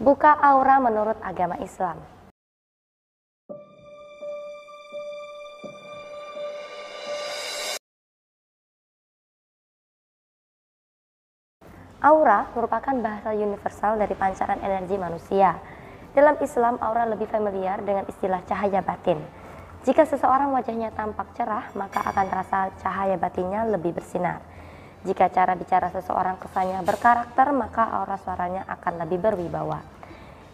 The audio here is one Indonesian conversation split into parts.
Buka aura menurut agama Islam. Aura merupakan bahasa universal dari pancaran energi manusia. Dalam Islam, aura lebih familiar dengan istilah cahaya batin. Jika seseorang wajahnya tampak cerah, maka akan terasa cahaya batinnya lebih bersinar. Jika cara bicara seseorang kesannya berkarakter, maka aura suaranya akan lebih berwibawa.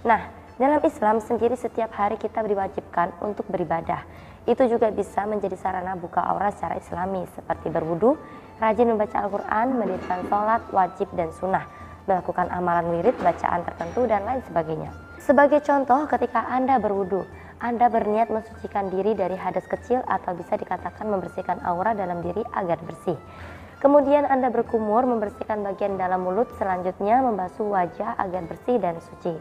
Nah, dalam Islam sendiri setiap hari kita diwajibkan untuk beribadah. Itu juga bisa menjadi sarana buka aura secara islami seperti berwudu, rajin membaca Al-Quran, mendirikan sholat, wajib dan sunnah, melakukan amalan wirid, bacaan tertentu, dan lain sebagainya. Sebagai contoh, ketika Anda berwudu, Anda berniat mensucikan diri dari hadas kecil atau bisa dikatakan membersihkan aura dalam diri agar bersih. Kemudian Anda berkumur membersihkan bagian dalam mulut, selanjutnya membasuh wajah agar bersih dan suci.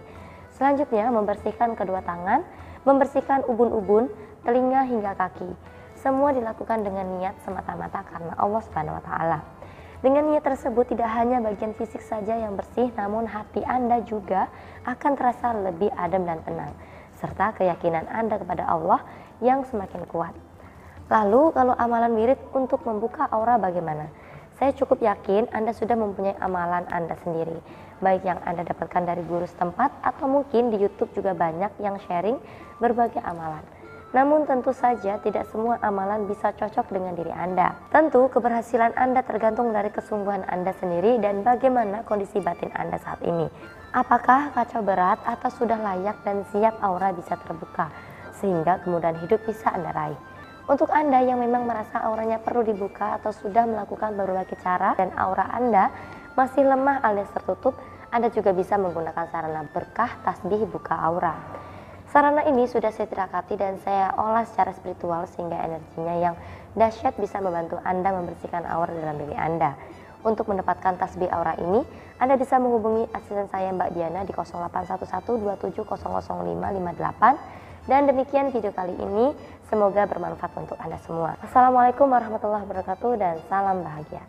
Selanjutnya membersihkan kedua tangan, membersihkan ubun-ubun, telinga hingga kaki. Semua dilakukan dengan niat semata-mata karena Allah Subhanahu wa taala. Dengan niat tersebut tidak hanya bagian fisik saja yang bersih, namun hati Anda juga akan terasa lebih adem dan tenang, serta keyakinan Anda kepada Allah yang semakin kuat. Lalu kalau amalan wirid untuk membuka aura bagaimana? Saya cukup yakin Anda sudah mempunyai amalan Anda sendiri, baik yang Anda dapatkan dari guru setempat atau mungkin di YouTube juga banyak yang sharing berbagai amalan. Namun tentu saja tidak semua amalan bisa cocok dengan diri Anda. Tentu keberhasilan Anda tergantung dari kesungguhan Anda sendiri dan bagaimana kondisi batin Anda saat ini. Apakah kacau berat atau sudah layak dan siap aura bisa terbuka sehingga kemudahan hidup bisa Anda raih. Untuk Anda yang memang merasa auranya perlu dibuka atau sudah melakukan berbagai cara dan aura Anda masih lemah alias tertutup, Anda juga bisa menggunakan sarana berkah tasbih buka aura. Sarana ini sudah saya tirakati dan saya olah secara spiritual sehingga energinya yang dahsyat bisa membantu Anda membersihkan aura dalam diri Anda. Untuk mendapatkan tasbih aura ini, Anda bisa menghubungi asisten saya Mbak Diana di 081127000558 dan demikian video kali ini, semoga bermanfaat untuk Anda semua. Assalamualaikum warahmatullahi wabarakatuh dan salam bahagia.